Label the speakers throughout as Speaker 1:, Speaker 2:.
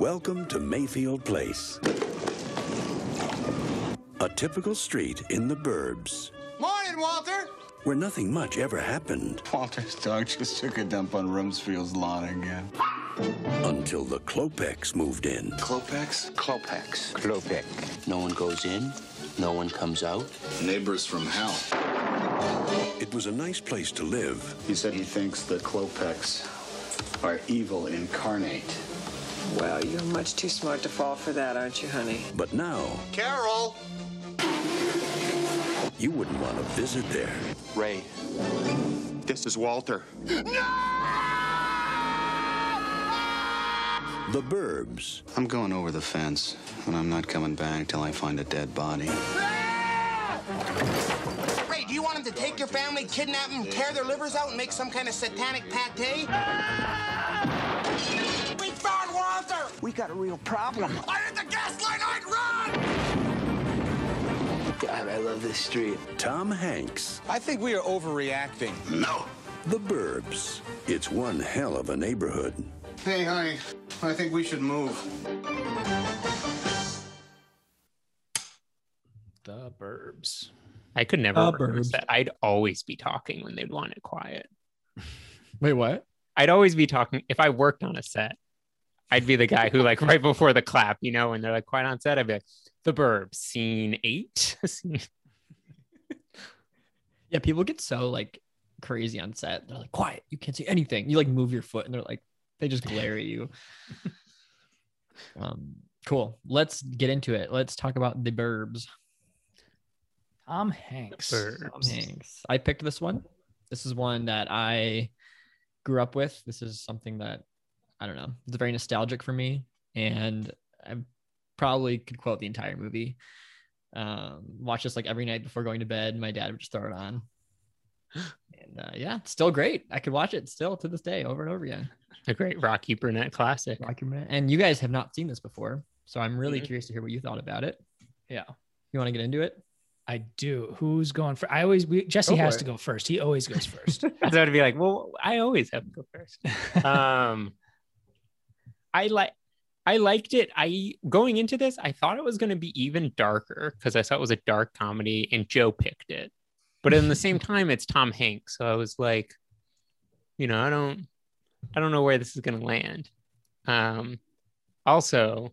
Speaker 1: Welcome to Mayfield Place. A typical street in the burbs
Speaker 2: Morning, Walter.
Speaker 1: where nothing much ever happened
Speaker 3: Walter's dog just took a dump on Rumsfield's lawn again.
Speaker 1: until the Klopeks moved in.
Speaker 3: Klopeks?
Speaker 4: Klopeks. Klopek. No one goes in, no one comes out.
Speaker 3: Neighbors from hell.
Speaker 1: It was a nice place to live,
Speaker 3: He said he thinks the Klopeks are evil incarnate.
Speaker 5: Well, you're much too smart to fall for that, aren't you, honey?
Speaker 1: but now
Speaker 2: Carol.
Speaker 1: you wouldn't want to visit there.
Speaker 4: Ray.
Speaker 2: This is Walter. No!
Speaker 1: The Burbs.
Speaker 3: I'm going over the fence, and I'm not coming back till I find a dead body.
Speaker 6: Ray, do you want him to take your family, kidnap them, tear their livers out, and make some kind of satanic pate? We found Walter!
Speaker 4: We got a real problem.
Speaker 6: I hit the gas line, I'd run!
Speaker 4: God, I love this street.
Speaker 1: Tom Hanks.
Speaker 2: I think we are overreacting.
Speaker 3: No!
Speaker 1: The Burbs. It's one hell of a neighborhood.
Speaker 3: Hey, honey, I think we should move.
Speaker 7: The Burbs. I could never
Speaker 8: The
Speaker 7: work on a
Speaker 8: Burbs.
Speaker 7: set. I'd always be talking when they'd want it quiet.
Speaker 8: Wait, what?
Speaker 7: I'd always be talking if I worked on a set. I'd be the guy who, like, right before the clap, you know, when they're like quiet on set, I'd be like, "The Burbs, scene eight.
Speaker 8: Yeah, people get so like crazy on set. They're like, quiet, you can't see anything. You like move your foot and they're like, they just glare at you. um, cool. Let's get into it. Let's talk about the burbs.
Speaker 7: The
Speaker 9: Tom Hanks.
Speaker 8: Tom Hanks. I picked this one. This is one that I grew up with. This is something that I don't know. It's very nostalgic for me, and I probably could quote the entire movie. Um, watch this like every night before going to bed. My dad would just throw it on, and uh, yeah, it's still great. I could watch it still to this day, over and over again.
Speaker 7: A great Rocky Burnett classic.
Speaker 8: Rocky Man. And you guys have not seen this before, so I'm really
Speaker 7: Mhm.
Speaker 8: curious to hear what you thought about it.
Speaker 9: Yeah,
Speaker 8: You want to get into it?
Speaker 9: I do. Who's going for? I always we, Jesse
Speaker 8: Go
Speaker 9: has
Speaker 8: it.
Speaker 9: to go first. He always goes first.
Speaker 7: So I'd be like, well, I always have to go first. um i like i liked it. I going into this i thought it was going to be even darker because i thought it was a dark comedy and joe picked it. But in the same time it's tom hanks. So i was like you know i don't i don't know where this is going to land. Um also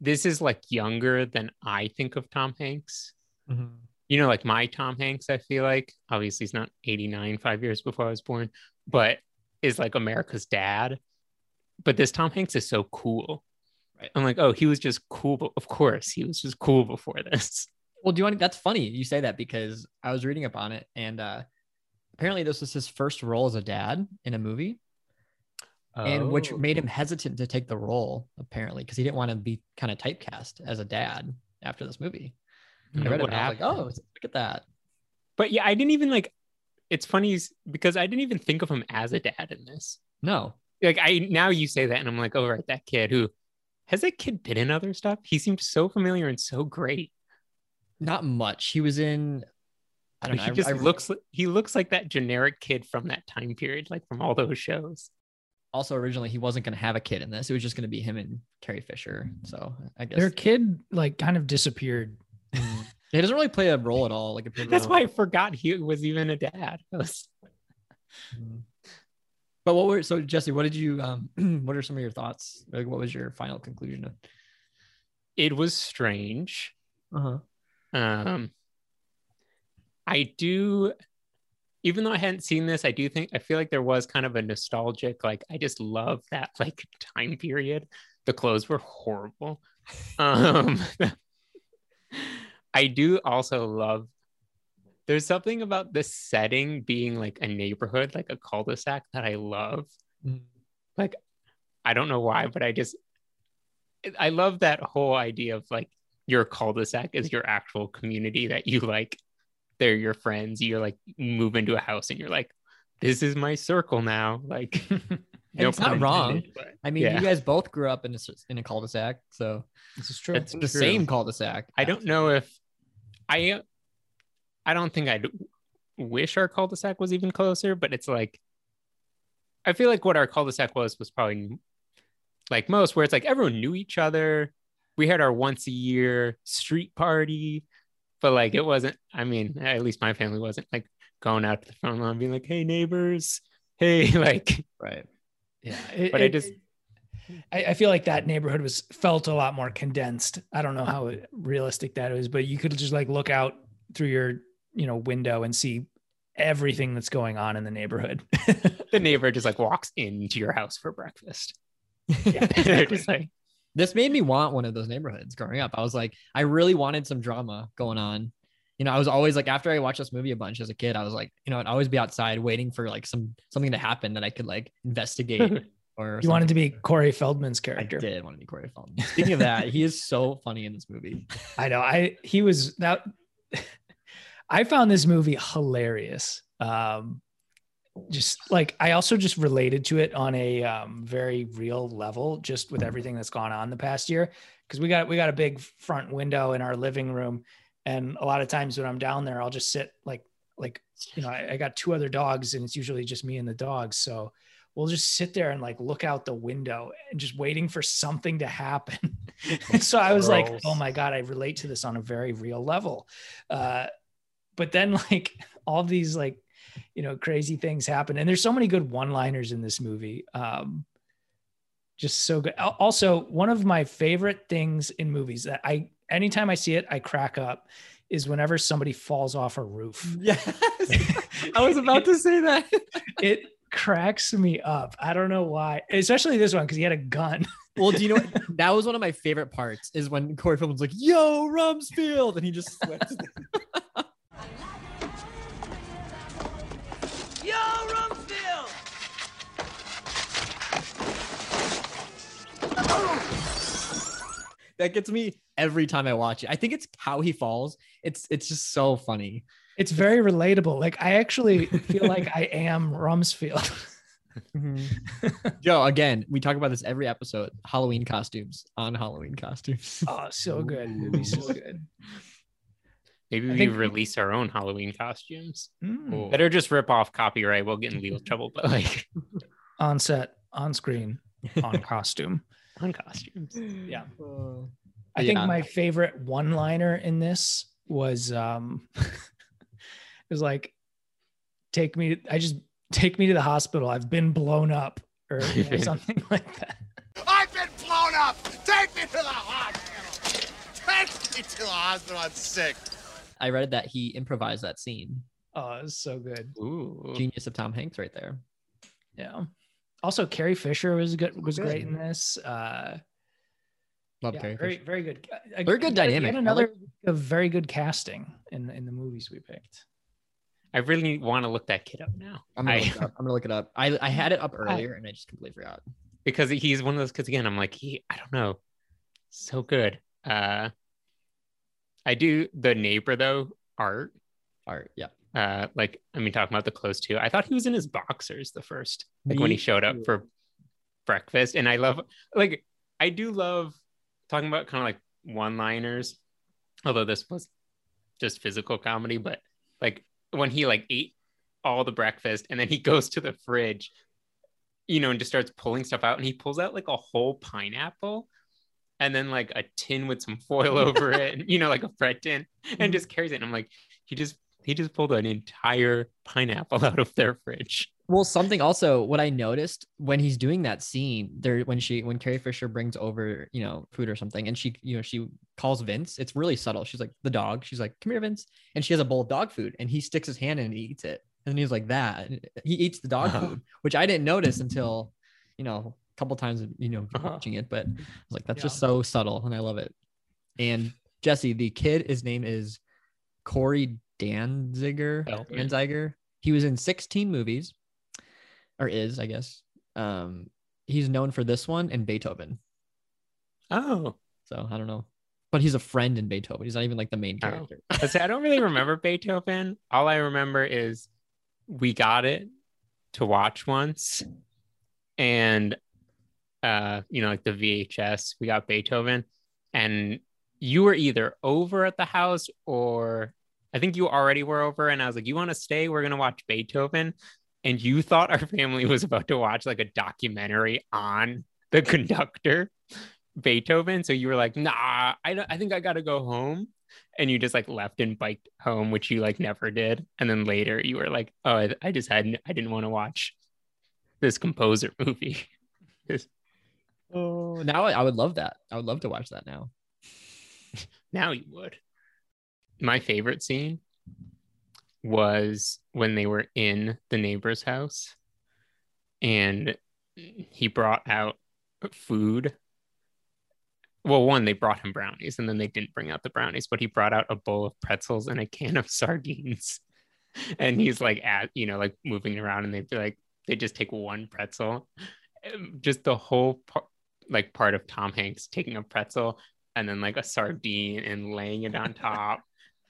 Speaker 7: this is like younger than i think of tom hanks. You know, like my Tom Hanks, I feel like. Obviously he's not 89, five years before I was born, but is like America's dad. But this Tom Hanks is so cool.
Speaker 8: Right.
Speaker 7: I'm like, oh, he was just cool. Of course, he was just cool before this.
Speaker 8: Well, do you want? That's funny you say that because I was reading up on it, and uh, apparently this was his first role as a dad in a movie, and which
Speaker 7: Oh.
Speaker 8: made him hesitant to take the role apparently because he didn't want to be kind of typecast as a dad after this movie. I read it, I was like, oh, look at that.
Speaker 7: But yeah, I didn't even like. It's funny because I didn't even think of him as a dad in this.
Speaker 8: No,
Speaker 7: Like I now you say that, and I'm like, oh right, that kid who has that kid been in other stuff? He seemed so familiar and so great.
Speaker 8: not much. He was in. I don't know.
Speaker 7: he just
Speaker 8: I-
Speaker 7: looks he looks like that generic kid from that time period, like from all those shows.
Speaker 8: also originally he wasn't going to have a kid in this. It was just going to be him and Carrie Fisher. So I guess
Speaker 9: Their kid like kind of disappeared.
Speaker 8: he doesn't really play a role at all. Like a pivotal
Speaker 7: That's why I forgot he was even a dad. Was- mm-hmm.
Speaker 8: But what were so Jesse? What did you um? what are some of your thoughts? Like, what was your final conclusion?
Speaker 7: It was strange.
Speaker 8: Uh huh.
Speaker 7: Um, I do, even though I hadn't seen this, I do think I feel like there was kind of a nostalgic, like I just love that like time period. The clothes were horrible. Um, I do also love. There's something about the setting being like a neighborhood, like a cul-de-sac, that I love. Mm. Like, I don't know why, but I just I love that whole idea of like your cul-de-sac is your actual community that you like they're your friends You're like move into a house and you're like this is my circle now like no
Speaker 8: it's not wrong.
Speaker 7: intended, but
Speaker 8: I mean,
Speaker 7: yeah.
Speaker 8: you guys both grew up in a s- in a cul-de-sac, so
Speaker 9: This is true.
Speaker 7: It's
Speaker 8: the
Speaker 7: true.
Speaker 8: same cul-de-sac.
Speaker 7: i don't know if i i don't think i'd wish our cul-de-sac was even closer but it's like i feel like what our cul-de-sac was was probably like most where it's like everyone knew each other. We had our once a year street party, but like it wasn't. I mean, at least my family wasn't like going out to the front lawn being like, "Hey neighbors, hey," like.
Speaker 8: Right.
Speaker 9: Yeah. It,
Speaker 7: But I just
Speaker 9: I, I feel like that neighborhood was felt a lot more condensed. I don't know how realistic that is, but you could just like look out through your, you know, window and see everything that's going on in the neighborhood.
Speaker 7: the neighbor just like walks into your house for breakfast.
Speaker 9: yeah.
Speaker 7: Just like,
Speaker 8: This made me want one of those neighborhoods growing up. I was like, I really wanted some drama going on. You know, I was always like, after I watched this movie a bunch as a kid, I was like, you know, I'd always be outside waiting for like some something to happen that I could like investigate or
Speaker 9: you wanted to be. Corey Feldman's character.
Speaker 8: I
Speaker 9: character.
Speaker 8: did want to be Corey Feldman. Speaking of that, he is so funny in this movie.
Speaker 9: I know. I he was that. I found this movie hilarious. Um, just like I also just related to it on a um, very real level, just with everything that's gone on the past year. Because we got we got a big front window in our living room, and a lot of times when I'm down there, I'll just sit like like you know I, I got two other dogs, and it's usually just me and the dogs. So we'll just sit there and like look out the window and just waiting for something to happen. so I was like, oh my God, I relate to this on a very real level. Uh, but then like all these like, you know, crazy things happen. And there's so many good one-liners in this movie. Um, just so good. Also, one of my favorite things in movies that I, anytime I see it, I crack up is whenever somebody falls off a roof.
Speaker 8: Yes. I was about to say that.
Speaker 9: it cracks me up. I don't know why, especially this one because he had a gun.
Speaker 8: Well, do you know what? That was one of my favorite parts is when Corey Feldman's like, yo, Rumsfield. And he just sweats. That gets me every time I watch it. I think it's how he falls. It's it's just so funny.
Speaker 9: It's very relatable. Like I actually feel like I am Rumsfield.
Speaker 8: Joe, again, we talk about this every episode. Halloween costumes on Halloween costumes.
Speaker 9: oh, so good. It'd be so good.
Speaker 7: maybe
Speaker 9: I
Speaker 7: we
Speaker 9: think-
Speaker 7: release our own Halloween costumes.
Speaker 9: Mm.
Speaker 7: Better just rip off copyright. We'll get in legal trouble, but like
Speaker 9: On set, on screen, on costume.
Speaker 7: On costumes.
Speaker 9: Yeah.
Speaker 8: Uh,
Speaker 9: I think
Speaker 8: Yeah.
Speaker 9: my favorite one-liner in this was um it was like take me I just take me to the hospital. I've been blown up or you know, something like that.
Speaker 2: I've been blown up! Take me to the hospital! Take me to the hospital, I'm sick.
Speaker 8: I read that he improvised that scene.
Speaker 9: Oh, it was so good.
Speaker 7: Ooh.
Speaker 8: Genius of Tom Hanks right there.
Speaker 9: Yeah. Also, Carrie Fisher was good. Was
Speaker 8: good.
Speaker 9: great in this. Uh,
Speaker 8: Love
Speaker 9: yeah,
Speaker 8: Carrie
Speaker 9: very,
Speaker 8: Fisher.
Speaker 9: very good.
Speaker 8: Very good
Speaker 9: Yet-
Speaker 8: dynamic.
Speaker 9: Yet
Speaker 8: I
Speaker 9: another
Speaker 8: like-
Speaker 9: of very good casting in in the movies we picked.
Speaker 7: I really want to look that kid up now.
Speaker 8: I'm gonna,
Speaker 7: I-
Speaker 8: look it up. I'm gonna look it up. I, I had it up earlier and I just completely forgot.
Speaker 7: because he's one of those kids again. I'm like, he, I don't know, so good. Uh, I do the neighbor though art.
Speaker 8: Art, yeah.
Speaker 7: Uh, like I mean, talking about the clothes too. I thought he was in his boxers the first, like when he showed up
Speaker 8: too.
Speaker 7: for breakfast. And I love, like, I do love talking about kind of like one-liners. Although this was just physical comedy, but like when he like ate all the breakfast and then he goes to the fridge you know, and just starts pulling stuff out. And he pulls out like a whole pineapple and then like a tin with some foil over it, you know, like a bread tin, and just carries it. And I'm like, he just he just pulled an entire pineapple out of their fridge.
Speaker 8: Well, something also what I noticed when he's doing that scene there when she when Carrie Fisher brings over, you know, food or something and she, you know, she calls Vince, it's really subtle. She's like, the dog. She's like, come here, Vince. And she has a bowl of dog food and he sticks his hand in and he eats it. And then he's like that. He eats the dog
Speaker 7: Uh-huh.
Speaker 8: food, which I didn't notice until, you know, a couple times, you know,
Speaker 7: Uh-huh.
Speaker 8: watching it. But I was like, that's
Speaker 9: Yeah.
Speaker 8: just so subtle and I love it. And Jesse, the kid, his name is Corey Danziger.
Speaker 7: Feldman.
Speaker 8: Danziger. He was in 16 movies, or is, I guess. Um, he's known for this one and Beethoven.
Speaker 7: Oh,
Speaker 8: So I don't know. But he's a friend in Beethoven. He's not even like the main
Speaker 7: Oh.
Speaker 8: character.
Speaker 7: I say I don't really remember Beethoven. All I remember is we got it to watch once, and uh, you know, like the VHS, we got Beethoven, and you were either over at the house or I think you already were over, and I was like, "You want to stay? We're gonna watch Beethoven." And you thought our family was about to watch like a documentary on the conductor, Beethoven. So you were like, nah, I don't, I think I gotta go home. And you just like left and biked home, which you like never did. And then later you were like, oh, I, I just hadn't, I didn't want to watch this composer movie.
Speaker 8: Oh, now I, I would love that. I would love to watch that now.
Speaker 7: now you would. My favorite scene was when they were in the neighbor's house and he brought out food. Well, one, they brought him brownies and then they didn't bring out the brownies, but he brought out a bowl of pretzels and a can of sardines. And he's like, at, you know, like moving around and they'd be like, they just take one pretzel. Um, just the whole part, like part of Tom Hanks taking a pretzel and then like a sardine and laying it on top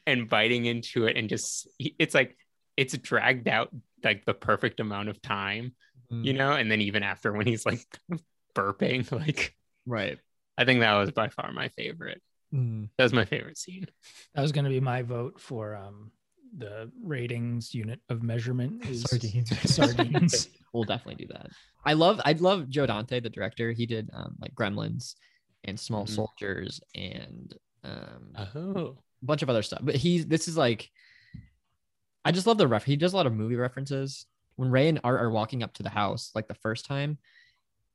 Speaker 7: and biting into it and just it's like it's dragged out like the perfect amount of time mm. you know? And then even after when he's like burping like
Speaker 8: right.
Speaker 7: I think that was by far my favorite. Mm. that was my favorite scene.
Speaker 9: That was going to be my vote for um the ratings unit of measurement is
Speaker 8: sardines.
Speaker 9: sardines.
Speaker 8: We'll definitely do that. I love i'd love joe dante the director. He did um, like gremlins and small mm. soldiers and um
Speaker 7: oh
Speaker 8: a bunch of other stuff. But he's this is like I just love the ref. He does a lot of movie references. When Ray and Art are walking up to the house, like the first time,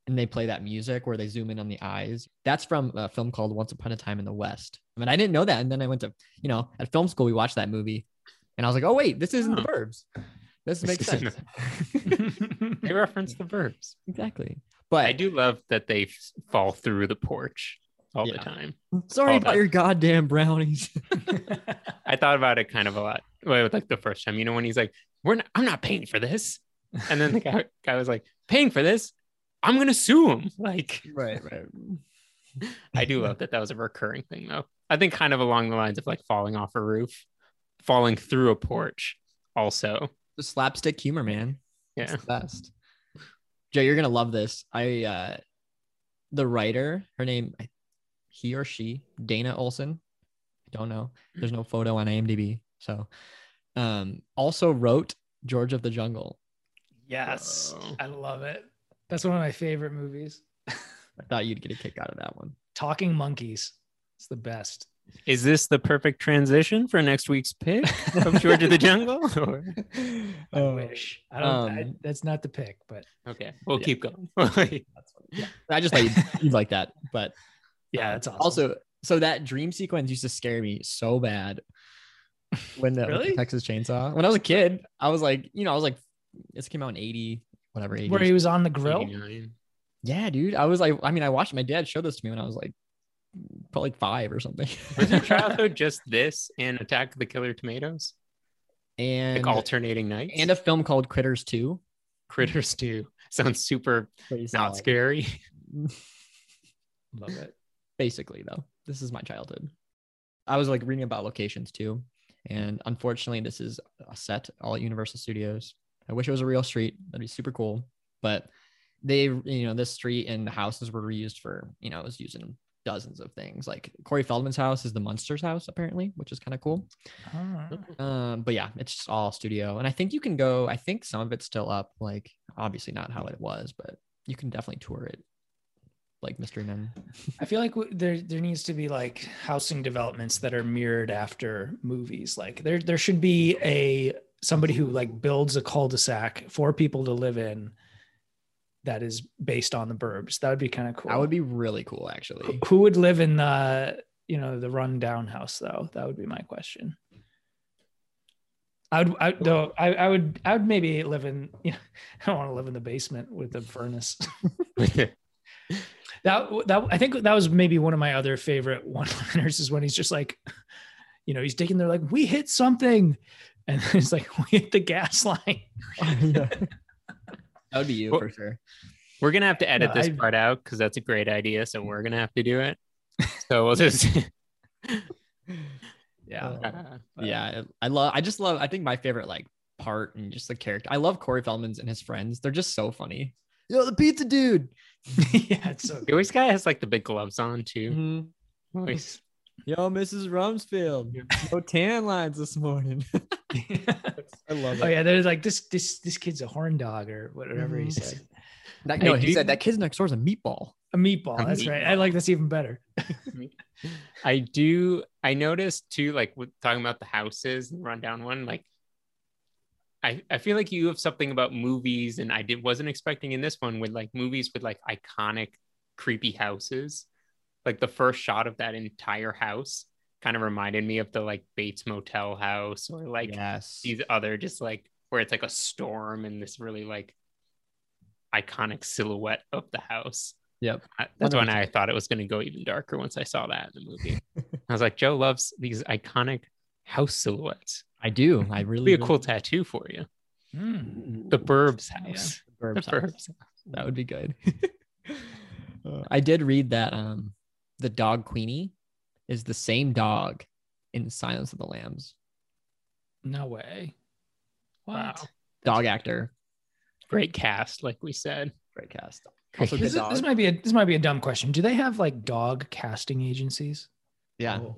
Speaker 8: and they play that music where they zoom in on the eyes. That's from a film called Once Upon a Time in the West. I mean, I didn't know that. And then I went to, you know, at film school, we watched that movie. And I was like, oh, wait, this isn't the Burbs. This makes sense.
Speaker 7: they reference the Burbs.
Speaker 8: Exactly. But
Speaker 7: I do love that they fall through the porch all yeah. the time.
Speaker 8: Sorry all about that. your goddamn brownies.
Speaker 7: I thought about it kind of a lot. Like the first time, you know, when he's like, "We're not, I'm not paying for this," and then the guy, guy was like, "Paying for this? I'm gonna sue him." Like,
Speaker 8: right, right.
Speaker 7: I do love that. That was a recurring thing, though. I think kind of along the lines of like falling off a roof, falling through a porch. Also,
Speaker 8: the slapstick humor, man.
Speaker 7: Yeah,
Speaker 8: it's the best. Joe, you're gonna love this. I uh the writer, her name, I he or she, Dana Olsen, I don't know. There's no photo on IMDb. So, um, also wrote George of the Jungle.
Speaker 9: Yes, Whoa. I love it. That's one of my favorite movies.
Speaker 8: I thought you'd get a kick out of that one.
Speaker 9: Talking monkeys. It's the best.
Speaker 7: Is this the perfect transition for next week's pick of George of the Jungle? Or?
Speaker 9: I oh, wish. I don't. Um, I, that's not the pick, but
Speaker 7: okay, we'll yeah. keep going.
Speaker 8: yeah, I just thought you'd, you'd like that, but
Speaker 9: yeah, um, that's awesome.
Speaker 8: Also, so that dream sequence used to scare me so bad when the, really? Texas Chainsaw. When I was a kid, I was like, you know, I was like, this came out in 80, whatever. 80
Speaker 9: Where he was on the grill?
Speaker 7: 89.
Speaker 8: Yeah, dude. I was like, I mean, I watched my dad show this to me when I was like probably five or something.
Speaker 7: was your childhood just this and Attack of the Killer Tomatoes?
Speaker 8: And
Speaker 7: like alternating nights?
Speaker 8: And a film called Critters 2.
Speaker 7: Critters 2. Sounds super not scary.
Speaker 8: Love it basically though. This is my childhood. I was like reading about locations too and unfortunately this is a set all at universal studios. I wish it was a real street. That'd be super cool. But they you know this street and the houses were reused for you know it was used in dozens of things. Like corey feldman's house is the munsters house apparently which is kind of cool. Oh. um, but yeah it's just all studio. And i think you can go i think some of it's still up like obviously not how it was but you can definitely tour it like Mystery Men.
Speaker 9: I feel like there there needs to be like housing developments that are mirrored after movies. Like there there should be a somebody who like builds a cul-de-sac for people to live in that is based on the burbs. That would be kind of cool.
Speaker 8: That would be really cool actually.
Speaker 9: Who would live in the you know the rundown house though? That would be my question. I would, I, though, I, I would, I would maybe live in. You know, I don't want to live in the basement with the furnace. that that I think that was maybe one of my other favorite one-liners is when he's just like, you know, he's taking there like we hit something, and he's like we hit the gas line.
Speaker 8: that would be you well, for sure.
Speaker 7: We're gonna have to edit no, this I, part out because that's a great idea. So we're gonna have to do it. So we'll just.
Speaker 8: yeah, uh, yeah. I love. I just love. I think my favorite like part and just the character. I love Corey Feldman's and his friends. They're just so funny. Yo, the pizza dude.
Speaker 9: yeah, it's so
Speaker 7: good. Always guy has like the big gloves on too.
Speaker 8: Mm-hmm. Always. Yo, Mrs. Rumsfield, no tan lines this morning.
Speaker 9: I love it. Oh yeah, there's like this this this kid's a horn dog or whatever mm-hmm. he said.
Speaker 8: That, no, he
Speaker 7: do-
Speaker 8: said that kid's next door is a meatball.
Speaker 9: A meatball.
Speaker 7: A
Speaker 9: that's right. I like this even better.
Speaker 7: I do. I noticed too, like with talking about the houses and rundown one, like I, I feel like you have something about movies, and I did wasn't expecting in this one with like movies with like iconic creepy houses. Like the first shot of that entire house kind of reminded me of the like Bates Motel house or like
Speaker 8: yes.
Speaker 7: these other just like where it's like a storm and this really like iconic silhouette of the house.
Speaker 8: Yep.
Speaker 7: That's when I thought it was going to go even darker once I saw that in the movie. I was like, Joe loves these iconic house silhouettes.
Speaker 8: I do. I really
Speaker 7: Be a
Speaker 8: really-
Speaker 7: cool tattoo for you.
Speaker 9: Hmm.
Speaker 7: The Burbs
Speaker 8: Yeah,
Speaker 7: house.
Speaker 8: the
Speaker 7: The
Speaker 8: Burbs house.
Speaker 7: Burbs.
Speaker 8: That would be good. Uh, I did read that um the dog Queenie is the same dog in Silence of the Lambs.
Speaker 9: No way. What?
Speaker 7: Wow.
Speaker 8: Dog actor.
Speaker 7: Great cast, like we said.
Speaker 8: Great cast. Also
Speaker 9: This,
Speaker 8: good
Speaker 9: is- this might be a this might be a dumb question. Do they have like dog casting agencies?
Speaker 8: Yeah.
Speaker 9: Oh,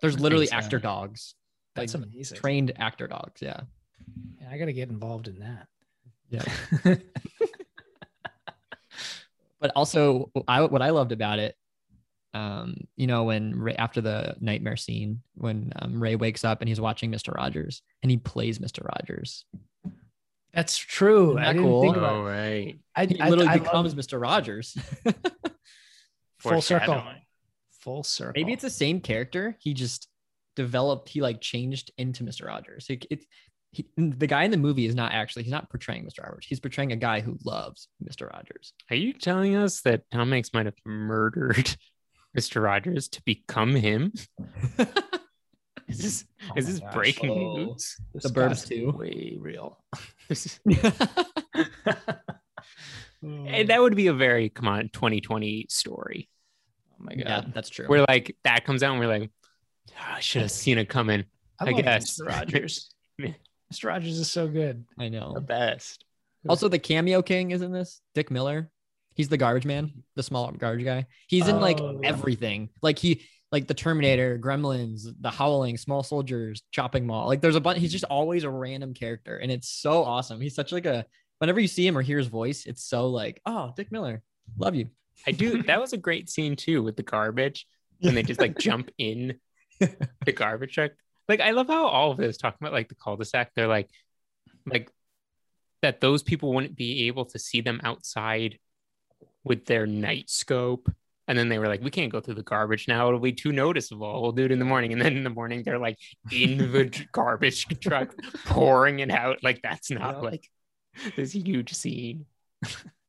Speaker 8: There's literally
Speaker 9: so.
Speaker 8: actor dogs.
Speaker 9: That's
Speaker 8: Like,
Speaker 9: amazing.
Speaker 8: Trained actor dogs. Yeah.
Speaker 9: Yeah, I got to get involved in that.
Speaker 8: Yeah. but also I what I loved about it, um, you know, when Ray, after the nightmare scene, when um, Ray wakes up and he's watching Mr. Rogers and he plays Mr. Rogers,
Speaker 9: That's true.
Speaker 8: Isn't
Speaker 9: I
Speaker 8: that
Speaker 9: didn't
Speaker 8: cool?
Speaker 9: think
Speaker 7: Oh,
Speaker 9: about it.
Speaker 7: right.
Speaker 9: I,
Speaker 8: he literally
Speaker 9: I love
Speaker 8: becomes Mr. Rogers.
Speaker 9: full circle. Full circle.
Speaker 8: Maybe it's the same character. He just developed. He like changed into Mr. Rogers. It, it, he, the guy in the movie is not actually. He's not portraying Mr. Rogers. He's portraying a guy who loves Mr. Rogers.
Speaker 7: Are you telling us that Tom Hanks might have murdered Mr. Rogers to become him? Is this
Speaker 9: Oh
Speaker 7: is this
Speaker 9: gosh.
Speaker 7: breaking
Speaker 8: Oh.
Speaker 7: news?
Speaker 9: This
Speaker 8: The Burbs too.
Speaker 9: Way real.
Speaker 7: And that would be a very come on 2020 story.
Speaker 9: Oh my
Speaker 8: yeah,
Speaker 9: god.
Speaker 8: that's true.
Speaker 7: we're like that comes out and we're like, "Ah, Ah, I should have seen it coming. I
Speaker 9: love
Speaker 7: guess.
Speaker 9: Mr. Rogers. Mr. Rogers is so good.
Speaker 8: I know.
Speaker 7: The best.
Speaker 8: Also, the cameo king is in this. Dick Miller. He's the garbage man, the small garbage guy. He's in like
Speaker 9: Oh.
Speaker 8: everything. Like he, like the Terminator, Gremlins, The Howling, Small Soldiers, Chopping Mall. Like there's a bunch. He's just always a random character, and it's so awesome. He's such like a. Whenever you see him or hear his voice, it's so like, oh, Dick Miller, love you.
Speaker 7: I do. That was a great scene too with the garbage and they just like jump in the garbage truck. Like I love how all of this talking about like the cul-de-sac. They're like, like that those people wouldn't be able to see them outside with their night scope. And then they were like, we can't go through the garbage now. It'll be too noticeable. We'll do it in the morning. And then in the morning, they're like in the garbage truck pouring it out. Like that's not
Speaker 8: Yeah.
Speaker 7: like this huge scene.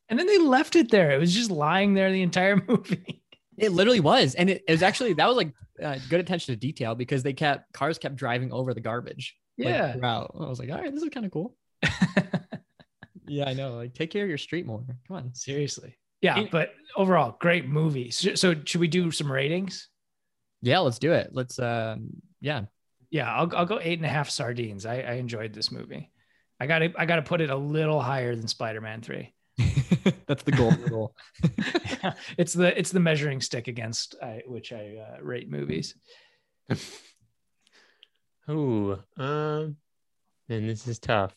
Speaker 9: And then they left it there. It was just lying there the entire movie.
Speaker 8: It literally was, and it, it was actually that was like uh, good attention to detail because they kept cars kept driving over the garbage. like,
Speaker 9: Yeah.
Speaker 8: throughout. I was like, all right, this is kind of cool. Yeah, I know. Like, take care of your street more. Come on.
Speaker 9: Seriously. Yeah,
Speaker 7: And-
Speaker 9: but overall, great movie. So, so should we do some ratings?
Speaker 8: Yeah, let's do it. Let's. um Yeah,
Speaker 9: Yeah, I'll, I'll go eight and a half sardines. I, I enjoyed this movie. I got to I got to put it a little higher than Spider Man Three.
Speaker 8: that's the golden rule.
Speaker 9: it's the it's the measuring stick against I, which I uh, rate movies.
Speaker 7: Oh, um, and this is tough.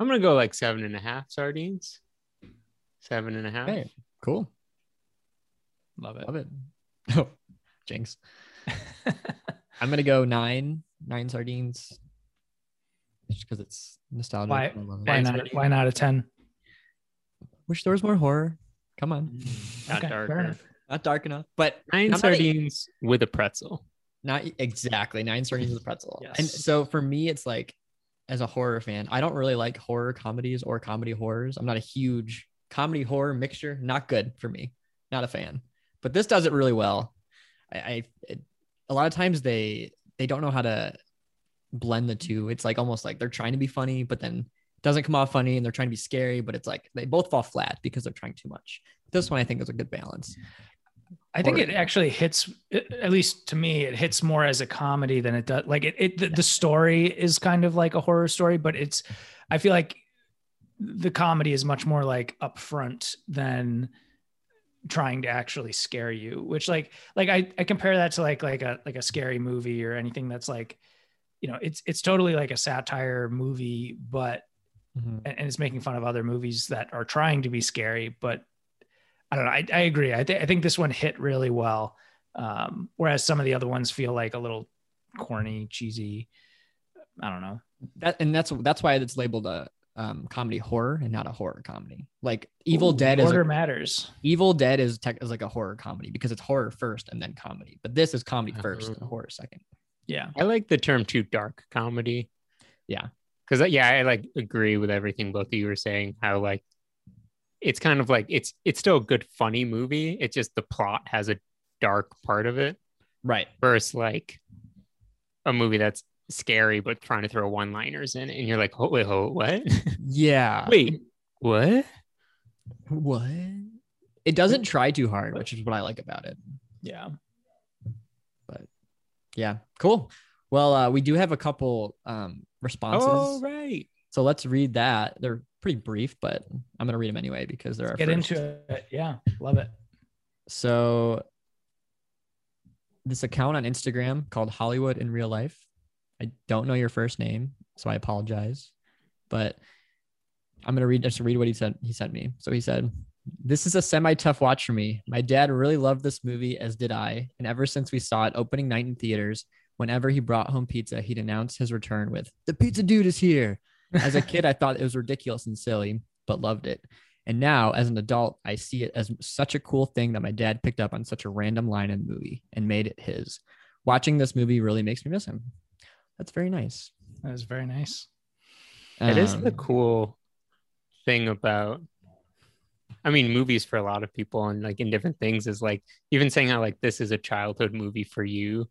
Speaker 7: I'm gonna go like seven and a half sardines. Seven and a half.
Speaker 8: Hey, cool.
Speaker 9: Love it.
Speaker 8: Love it. Oh, jinx. I'm gonna go nine, nine sardines, just because it's nostalgic.
Speaker 9: Why-
Speaker 8: I love.
Speaker 9: Why not? Why not a ten?
Speaker 8: Wish there was more horror. Come on,
Speaker 7: Not
Speaker 9: Okay, fair
Speaker 7: darker.
Speaker 9: enough.
Speaker 8: not dark enough, but
Speaker 7: 9
Speaker 8: I'm a-
Speaker 7: sardines with a pretzel.
Speaker 8: Not exactly nine sardines with a pretzel.
Speaker 9: Yes.
Speaker 8: And so for me, it's like, as a horror fan, I don't really like horror comedies or comedy horrors. I'm not a huge comedy horror mixture. Not good for me. Not a fan. But this does it really well. I, I it, a lot of times they they don't know how to blend the two. It's like almost like they're trying to be funny, but then it doesn't come off funny, and they're trying to be scary, but it's like they both fall flat because they're trying too much. This one I think is a good balance.
Speaker 9: I think
Speaker 8: Or-
Speaker 9: it actually hits, at least to me, it hits more as a comedy than it does. Like it, it the, the story is kind of like a horror story, but it's, I feel like the comedy is much more like upfront than trying to actually scare you. Which like, like I, I compare that to like like a like a scary movie or anything that's like, you know, it's it's totally like a satire movie, but
Speaker 8: Mhm.
Speaker 9: and, and it's making fun of other movies that are trying to be scary. But I don't know. I, I agree. I, th- I think this one hit really well, um, whereas some of the other ones feel like a little corny, cheesy. I don't know.
Speaker 8: That and that's that's why it's labeled a um, comedy horror and not a horror comedy. Like Evil Dead is
Speaker 9: order
Speaker 8: a,
Speaker 9: matters.
Speaker 8: Evil Dead is tech is like a horror comedy because it's horror first and then comedy. But this is comedy first and
Speaker 7: Uh-huh.
Speaker 8: horror second.
Speaker 9: Yeah.
Speaker 7: I like the term too dark comedy.
Speaker 8: Yeah.
Speaker 7: Because yeah, I like agree with everything both of you were saying. How like it's kind of like it's it's still a good funny movie. It's just the plot has a dark part of it.
Speaker 8: Right.
Speaker 7: Versus like a movie that's scary but trying to throw one liners in it, and you're like, oh wait, oh what?
Speaker 8: Yeah.
Speaker 7: wait, what?
Speaker 8: What? It doesn't try too hard, which is what I like about it.
Speaker 9: Yeah.
Speaker 8: Yeah. Cool. Well, uh, we do have a couple um, responses.
Speaker 7: Oh right.
Speaker 8: So let's read that. They're pretty brief, but I'm gonna read them anyway because they're
Speaker 9: Get
Speaker 8: first.
Speaker 9: into it. Yeah. Love it.
Speaker 8: So this account on Instagram called Hollywood in Real Life. I don't know your first name, so I apologize. But I'm gonna read just read what he said. He sent me. So he said, This is a semi-tough watch for me. My dad really loved this movie, as did I. And ever since we saw it opening night in theaters, whenever he brought home pizza, he'd announce his return with, The pizza dude is here. As a kid, I thought it was ridiculous and silly, but loved it. And now, as an adult, I see it as such a cool thing that my dad picked up on such a random line in the movie and made it his. Watching this movie really makes me miss him. That's very nice.
Speaker 9: That was very nice.
Speaker 7: It is
Speaker 8: Um,
Speaker 7: the cool thing about I mean movies for a lot of people and like in different things is like even saying how like this is a childhood movie for you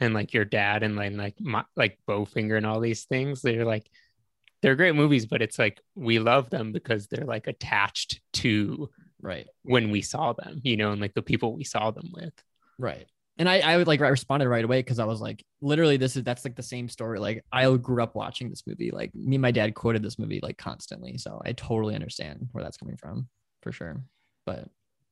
Speaker 7: and like your dad and like like my, like Bowfinger and all these things they're like they're great movies but it's like we love them because they're like attached to
Speaker 8: right,
Speaker 7: when we saw them you know and like the people we saw them with
Speaker 8: right. And I, I would like I responded right away because I was like, literally, this is that's like the same story. Like I grew up watching this movie. Like me and my dad quoted this movie like constantly. So I totally understand where that's coming from for sure. But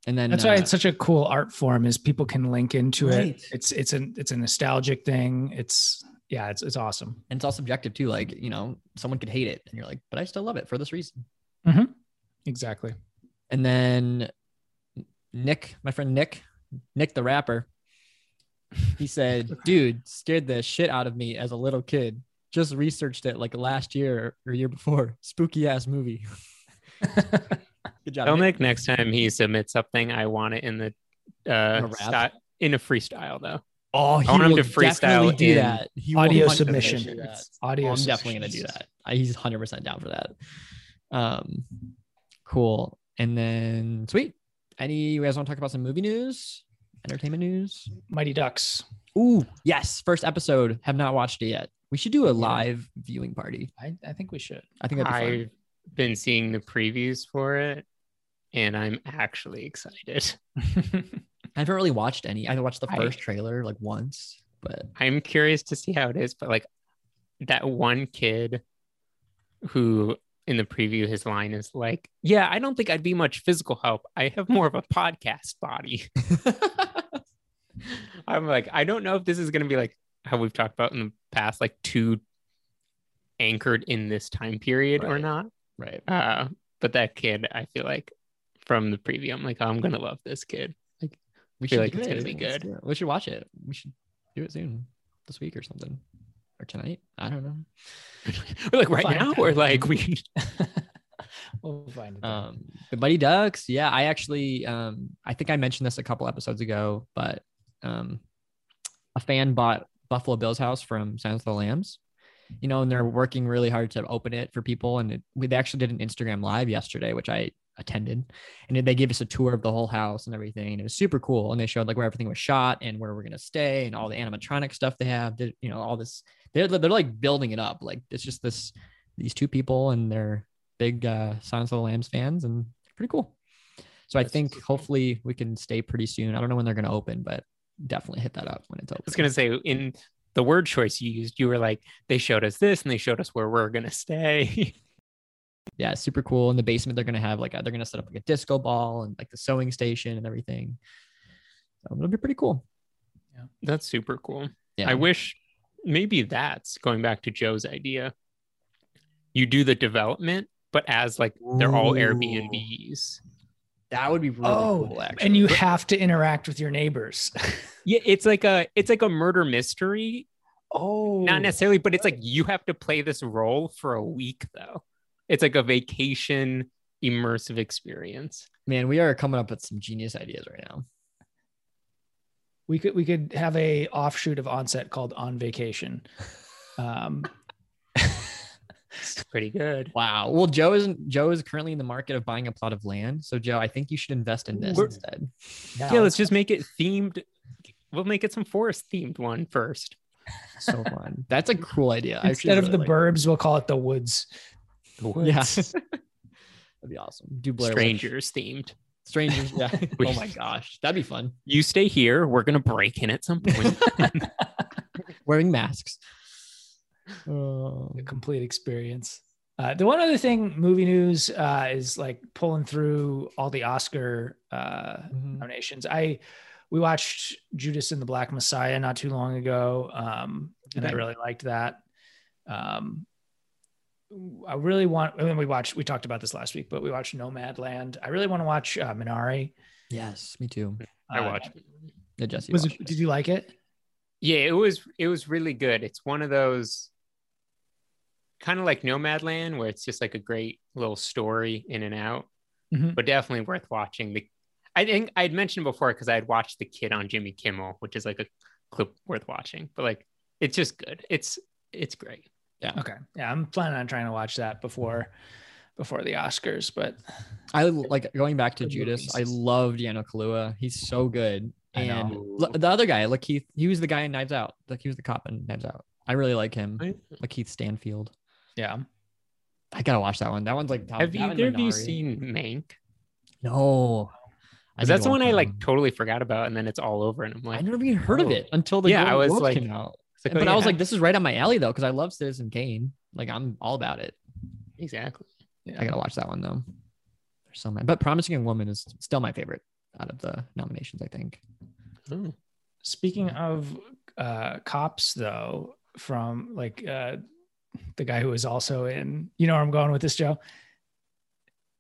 Speaker 8: and then
Speaker 9: That's why
Speaker 8: uh,
Speaker 9: it's such a cool art form is people can link into
Speaker 8: Right.
Speaker 9: it. It's it's a it's a nostalgic thing. It's yeah, it's it's awesome.
Speaker 8: and it's all subjective too. Like you know, someone could hate it, and you're like, but I still love it for this reason.
Speaker 9: Exactly.
Speaker 8: And then Nick, my friend Nick, Nick the rapper, he said, dude, scared the shit out of me as a little kid. Just researched it like last year or year before. Spooky ass movie. Good job.
Speaker 7: tell
Speaker 8: Nick.
Speaker 7: Nick next time he submits something I want it in the
Speaker 8: In a
Speaker 7: uh
Speaker 8: rap?
Speaker 7: sty- in a freestyle though
Speaker 8: Oh, he
Speaker 7: I want him to freestyle
Speaker 8: do
Speaker 7: in
Speaker 8: that. He
Speaker 9: audio submission.
Speaker 8: do that.
Speaker 9: Audio
Speaker 8: Oh, I'm definitely gonna do that. He's 100 percent down for that. Um, cool. And then sweet. Any you guys want to talk about some movie news, entertainment news?
Speaker 9: Mighty Ducks.
Speaker 8: Ooh, yes. First episode. Have not watched it yet. We should do a live viewing party.
Speaker 9: I, I think we should.
Speaker 8: I think that'd be fun.
Speaker 7: I've been seeing the previews for it and I'm actually excited.
Speaker 8: I haven't really watched any. I watched the
Speaker 7: I-
Speaker 8: first trailer like once, but
Speaker 7: I'm curious to see how it is, but like that one kid who in the preview his line is like, "Yeah, I don't think I'd be much physical help. I have more of a podcast body." I'm like, I don't know if this is going to be like how we've talked about in the past like too anchored in this time period or not.
Speaker 8: right.
Speaker 7: Uh, but that kid, I feel like from the preview, I'm like, oh, I'm gonna love this kid.
Speaker 8: Like, We
Speaker 7: feel
Speaker 8: should
Speaker 7: like it's
Speaker 8: it.
Speaker 7: gonna be good.
Speaker 8: do. We should watch it. We should do it soon, this week or something, or tonight. I don't know.
Speaker 7: We're like
Speaker 9: We'll
Speaker 7: right now, or like we
Speaker 9: we'll find it.
Speaker 8: Um, but Mighty Ducks, yeah, I actually, um, I think I mentioned this a couple episodes ago, but um, a fan bought Buffalo Bill's house from Silence of the Lambs, you know, and they're working really hard to open it for people. And it, we they actually did an Instagram live yesterday, which I attended, and they gave us a tour of the whole house and everything. And it was super cool. And they showed like where everything was shot and where we're gonna stay and all the animatronic stuff they have. Did you know all this? They're they're like building it up. Like it's just this these two people and they're big uh, Silence of the Lambs fans and pretty cool. So I
Speaker 7: That's
Speaker 8: think hopefully we can stay pretty soon. I don't know when they're going to open, but definitely hit that up when it's open.
Speaker 7: I was gonna say in the word choice you used, you were like, they showed us this and they showed us where we're gonna stay.
Speaker 8: yeah, super cool. In the basement, they're going to have like a, they're going to set up like a disco ball and like the sewing station and everything. So it'll be pretty cool.
Speaker 7: Yeah, that's super cool.
Speaker 8: Yeah.
Speaker 7: I wish maybe that's going back to Joe's idea. you do the development, but as like they're all
Speaker 8: Ooh.
Speaker 7: Airbnbs.
Speaker 8: That would be really
Speaker 9: oh,
Speaker 8: cool, actually.
Speaker 9: and you have to interact with your neighbors.
Speaker 7: Yeah, it's like a it's like a murder mystery.
Speaker 9: oh,
Speaker 7: Not necessarily, but it's like you have to play this role for a week though. It's like a vacation immersive experience.
Speaker 8: Man, we are coming up with some genius ideas right now.
Speaker 9: we could we could have a offshoot of onset called on vacation. Um,
Speaker 7: It's pretty good.
Speaker 8: Wow. Well, Joe isn't. Joe is currently in the market of buying a plot of land. So, Joe, I think you should invest in this
Speaker 7: We're-
Speaker 8: instead.
Speaker 7: Yeah, let's just make it themed. We'll make it some forest themed one first.
Speaker 8: So fun. That's a cool idea. I actually
Speaker 9: instead of
Speaker 8: really
Speaker 9: the
Speaker 8: like
Speaker 9: burbs, we'll call it the woods.
Speaker 8: It. Yeah. That'd be awesome. Do Blair Witch.
Speaker 7: Strangers themed.
Speaker 8: Strangers. Yeah. Oh my gosh, that'd be fun.
Speaker 7: You stay here. We're gonna break in at some point.
Speaker 8: Wearing masks. Oh.
Speaker 9: a complete experience. Uh, the one other thing, movie news, uh, is like pulling through all the Oscar uh,
Speaker 8: Mhm.
Speaker 9: nominations. I we watched Judas and the Black Messiah not too long ago, um, and I really liked that. Um, I really want. I mean, we watched. We talked about this last week, but we watched Nomadland. I really want to watch uh, Minari.
Speaker 8: Yes, me too.
Speaker 7: I
Speaker 9: Uh,
Speaker 7: watched.
Speaker 8: Yeah, Jesse.
Speaker 9: Was
Speaker 8: watched
Speaker 9: it, did you like it?
Speaker 7: Yeah, it was it was really good. It's one of those kind of like Nomadland where it's just like a great little story in and out,
Speaker 9: Mhm.
Speaker 7: but definitely worth watching. The I think I'd mentioned before because I had watched The Kid on Jimmy Kimmel, which is like a clip worth watching. But like it's just good. It's it's great.
Speaker 9: Okay, yeah, I'm planning on trying to watch that before before the Oscars, but
Speaker 8: I like going back to
Speaker 9: Good
Speaker 8: Judas. I
Speaker 9: movies.
Speaker 8: love Daniel Kaluuya. He's so good. And l- the other guy, Lakeith, he was the guy in Knives Out. Like he was the cop in Knives Out. I really like him.
Speaker 7: Right.
Speaker 8: Keith Stanfield.
Speaker 9: yeah,
Speaker 8: I gotta watch that one. That one's like top-
Speaker 7: Have either of you seen Mank?
Speaker 8: No. I
Speaker 7: 'Cause
Speaker 8: need
Speaker 7: that's the one I like totally forgot about, and then it's all over, and I'm like, I
Speaker 8: never even heard of
Speaker 7: Oh.
Speaker 8: it until the
Speaker 7: Yeah, I was like-
Speaker 8: came out.
Speaker 7: It's like, oh,
Speaker 8: but I was like, this is right on my alley though, because I love Citizen Kane. Like I'm all about it.
Speaker 7: exactly.
Speaker 8: I gotta watch that one though. There's so many, but Promising Young Woman is still my favorite out of the nominations. I think.
Speaker 7: Oh.
Speaker 9: Speaking of uh, cops, though, from like uh, the guy who was also in, you know where I'm going with this, Joe.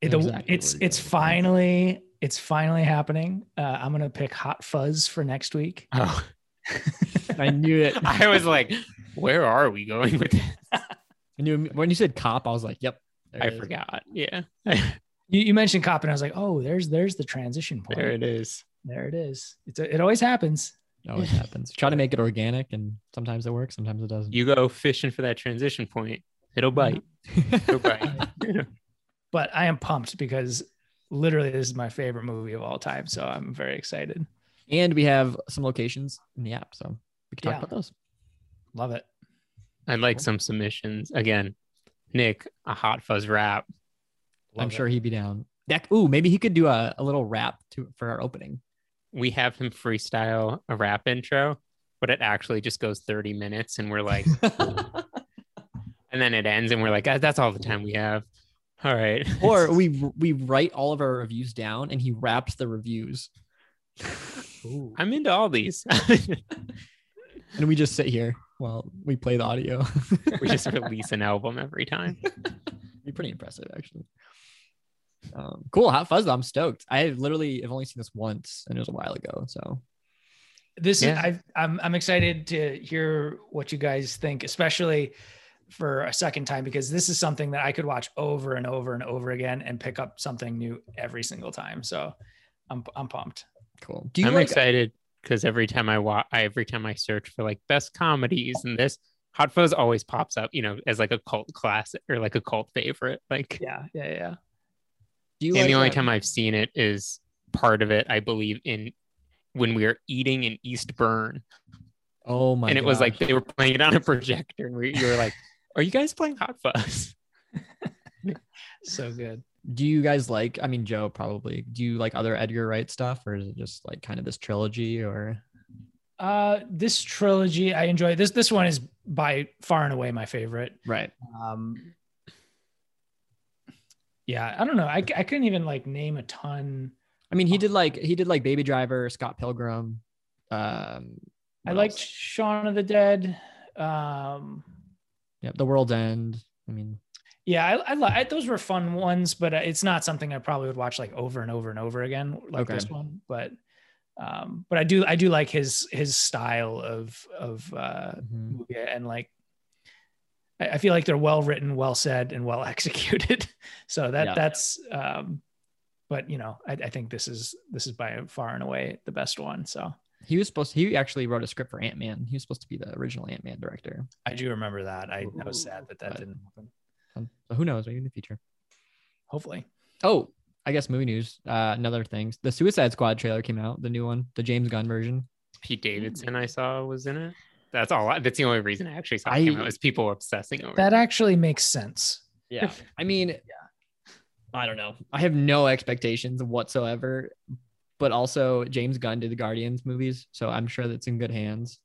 Speaker 9: It- the-
Speaker 8: Exactly
Speaker 9: it's it's
Speaker 8: going.
Speaker 9: finally it's finally happening. Uh, I'm gonna pick Hot Fuzz for next week.
Speaker 7: Oh,
Speaker 8: I knew it.
Speaker 7: I was like, where are we going with this?
Speaker 8: I knew when you said cop, I was like, yep.
Speaker 7: I forgot. Yeah,
Speaker 9: You, you mentioned cop, and I was like, oh, there's there's the transition point.
Speaker 7: there it is.
Speaker 9: There it is. It's a, it always happens.
Speaker 8: It always happens. Try to make it organic, and sometimes it works, sometimes it doesn't.
Speaker 7: You go fishing for that transition point, it'll bite. It'll bite.
Speaker 9: But I am pumped because literally this is my favorite movie of all time. So I'm very excited.
Speaker 8: and we have some locations in the app, so we can talk
Speaker 9: Yeah.
Speaker 8: about those.
Speaker 9: Love it.
Speaker 7: I'd like some submissions again. Nick, a hot fuzz rap.
Speaker 8: I'm
Speaker 9: Love
Speaker 8: sure he'd be down. That, ooh, maybe he could do a, a little rap to for our opening.
Speaker 7: We have him freestyle a rap intro, but it actually just goes 30 minutes, and we're like, and then it ends, and we're like, that's all the time we have. All right.
Speaker 8: or we we write all of our reviews down, and he raps the reviews,
Speaker 7: I'm into all these.
Speaker 8: and we just sit here while we play the audio.
Speaker 7: we just release an album every time.
Speaker 8: be pretty impressive actually. Um, cool, Hot Fuzz. though, I'm stoked. I literally have only seen this once, and it was a while ago. So
Speaker 9: This
Speaker 7: Yeah.
Speaker 9: is I, I'm I'm excited to hear what you guys think, especially for a second time, because this is something that I could watch over and over and over again and pick up something new every single time. So I'm I'm pumped.
Speaker 8: cool. Do you
Speaker 7: I'm
Speaker 8: like?
Speaker 7: excited because every time I watch, every time I search for like best comedies and this, Hot Fuzz always pops up, you know, as like a cult classic or like a cult favorite. Like,
Speaker 9: Yeah, yeah, yeah.
Speaker 8: Do you
Speaker 7: and
Speaker 8: like?
Speaker 7: the only
Speaker 8: uh,
Speaker 7: time I've seen it is part of it, I believe, in when we were eating in East Burn,
Speaker 8: oh my!
Speaker 7: and it was like they were playing it on a projector, and we, you were like, "Are you guys playing Hot Fuzz?"
Speaker 9: So good.
Speaker 8: Do you guys like? I mean, Joe probably. Do you like other Edgar Wright stuff, or is it just like kind of this trilogy? Or
Speaker 9: Uh this trilogy I enjoy. This this one is by far and away my favorite.
Speaker 8: right?
Speaker 9: Um yeah, I don't know. I, I couldn't even like name a ton.
Speaker 8: I mean, he did like he did like Baby Driver, Scott Pilgrim. Um,
Speaker 9: I liked
Speaker 8: else?
Speaker 9: Shaun of the Dead. Um
Speaker 8: yeah, The World's End. I mean,
Speaker 9: Yeah, I, I, I those were fun ones, but uh, it's not something I probably would watch like over and over and over again, like
Speaker 8: Okay.
Speaker 9: this one. But, um, but I do I do like his his style of of uh,
Speaker 8: Mhm.
Speaker 9: movie and like I, I feel like they're well written, well said, and well executed. so that
Speaker 8: Yeah.
Speaker 9: that's um, but you know I, I think this is this is by far and away the best one. So
Speaker 8: He was supposed. he actually wrote a script for Ant Man. He was supposed to be the original Ant Man director.
Speaker 9: I do remember that. I, I was sad that that didn't happen.
Speaker 8: Um, so who knows? Maybe in the future.
Speaker 9: Hopefully,
Speaker 8: Oh, I guess movie news. Uh, another thing. The Suicide Squad trailer came out. The new one, the James Gunn version.
Speaker 7: Pete Davidson I saw was in it. That's all. I- That's the only reason I actually saw
Speaker 8: I-
Speaker 7: it. came out, was people were obsessing over
Speaker 9: that
Speaker 7: it.
Speaker 9: actually makes sense.
Speaker 8: Yeah. I mean, yeah. I don't know. I have no expectations whatsoever. But also, James Gunn did the Guardians movies, so I'm sure that's in good hands.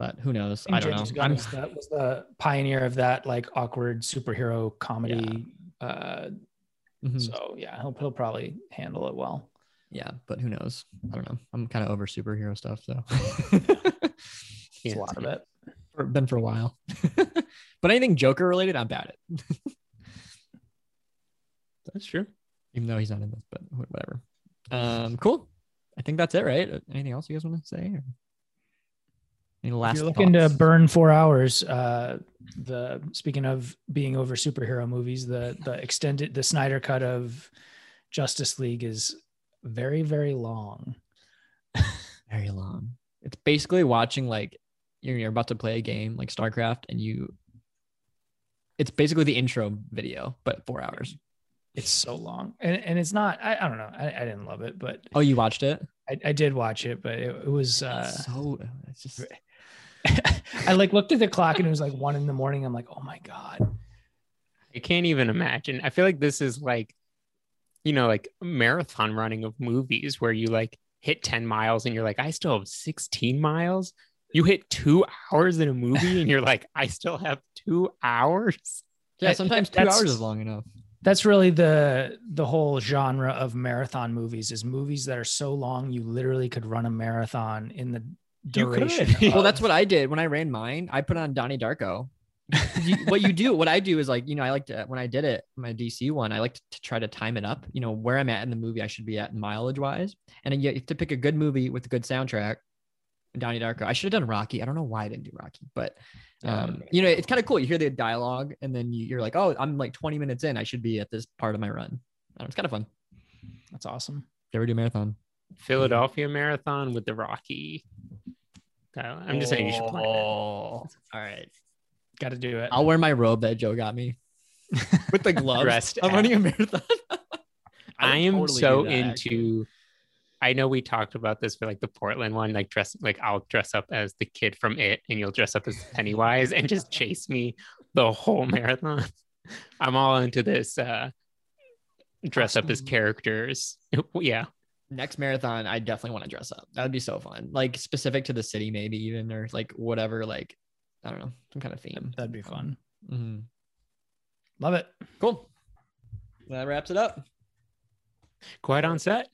Speaker 8: But who knows? I don't
Speaker 9: James
Speaker 8: know.
Speaker 9: Gunn was the, was the pioneer of that like awkward superhero comedy. Uh,
Speaker 8: Mhm.
Speaker 9: So yeah, he'll he'll probably handle it well.
Speaker 8: yeah, but who knows? I don't know. I'm kind of over superhero stuff, so
Speaker 9: It's
Speaker 7: Yeah.
Speaker 9: a lot of it.
Speaker 8: for, been for a while. but anything Joker related, I'm bad at.
Speaker 7: That's true.
Speaker 8: Even though he's not in this, but whatever. Um, cool. I think that's it, right? Anything else you guys want to say? Or any last?
Speaker 9: If you're looking to burn four hours, uh, the speaking of being over superhero movies, the the extended the Snyder cut of Justice League is very very long.
Speaker 8: very long. It's basically watching like you're, you're about to play a game like StarCraft, and you. It's basically the intro video, but four hours.
Speaker 9: It's so long, and and it's not. I, I don't know. I, I didn't love it, but
Speaker 8: Oh, you watched it?
Speaker 9: I, I did watch it. But it, it was. Uh,
Speaker 8: so it's just
Speaker 9: I like looked at the clock and it was like one in the morning. I'm like, oh my god.
Speaker 7: I can't even imagine. I feel like this is like, you know, like marathon running of movies where you like hit 10 miles and you're like, I still have 16 miles. You hit two hours in a movie and you're like, I still have two hours.
Speaker 8: yeah. Sometimes two
Speaker 9: that's-
Speaker 8: hours is long enough.
Speaker 9: That's really the the whole genre of marathon movies is movies that are so long you literally could run a marathon in the
Speaker 7: You could.
Speaker 9: Duration.
Speaker 8: well, that's what I did when I ran mine. I put on Donnie Darko. you, what you do, what I do is like, you know, I like to when I did it, my DC one, I like to, to try to time it up. You know, where I'm at in the movie, I should be at mileage wise, and then you have to pick a good movie with a good soundtrack. Donnie Darko. I should have done Rocky. I don't know why I didn't do Rocky, but um, you know, it's kind of cool. You hear the dialogue, and then you, you're like, oh, I'm like 20 minutes in. I should be at this part of my run. Um, it's kind of fun.
Speaker 9: That's awesome.
Speaker 8: You ever do a marathon?
Speaker 7: Philadelphia Marathon with the Rocky. I'm just saying you should plan it.
Speaker 8: all right.
Speaker 9: Got to do it.
Speaker 8: I'll wear my robe that Joe got me with the gloves.
Speaker 7: Dressed
Speaker 8: I'm running a marathon.
Speaker 7: I
Speaker 8: would
Speaker 7: am
Speaker 8: totally
Speaker 7: so
Speaker 8: that,
Speaker 7: into.
Speaker 8: actually.
Speaker 7: I know we talked about this for like the Portland one, like dress like I'll dress up as the kid from it, and you'll dress up as Pennywise and just chase me the whole marathon. I'm all into this. uh Dress up as characters. Yeah,
Speaker 8: Next marathon, I definitely want to dress up. That would be so fun. Like specific to the city, maybe even or like whatever. Like I don't know, some kind of theme.
Speaker 9: That'd be fun.
Speaker 8: Mm-hmm.
Speaker 9: Love it.
Speaker 8: Cool. That wraps it up.
Speaker 7: quite on set.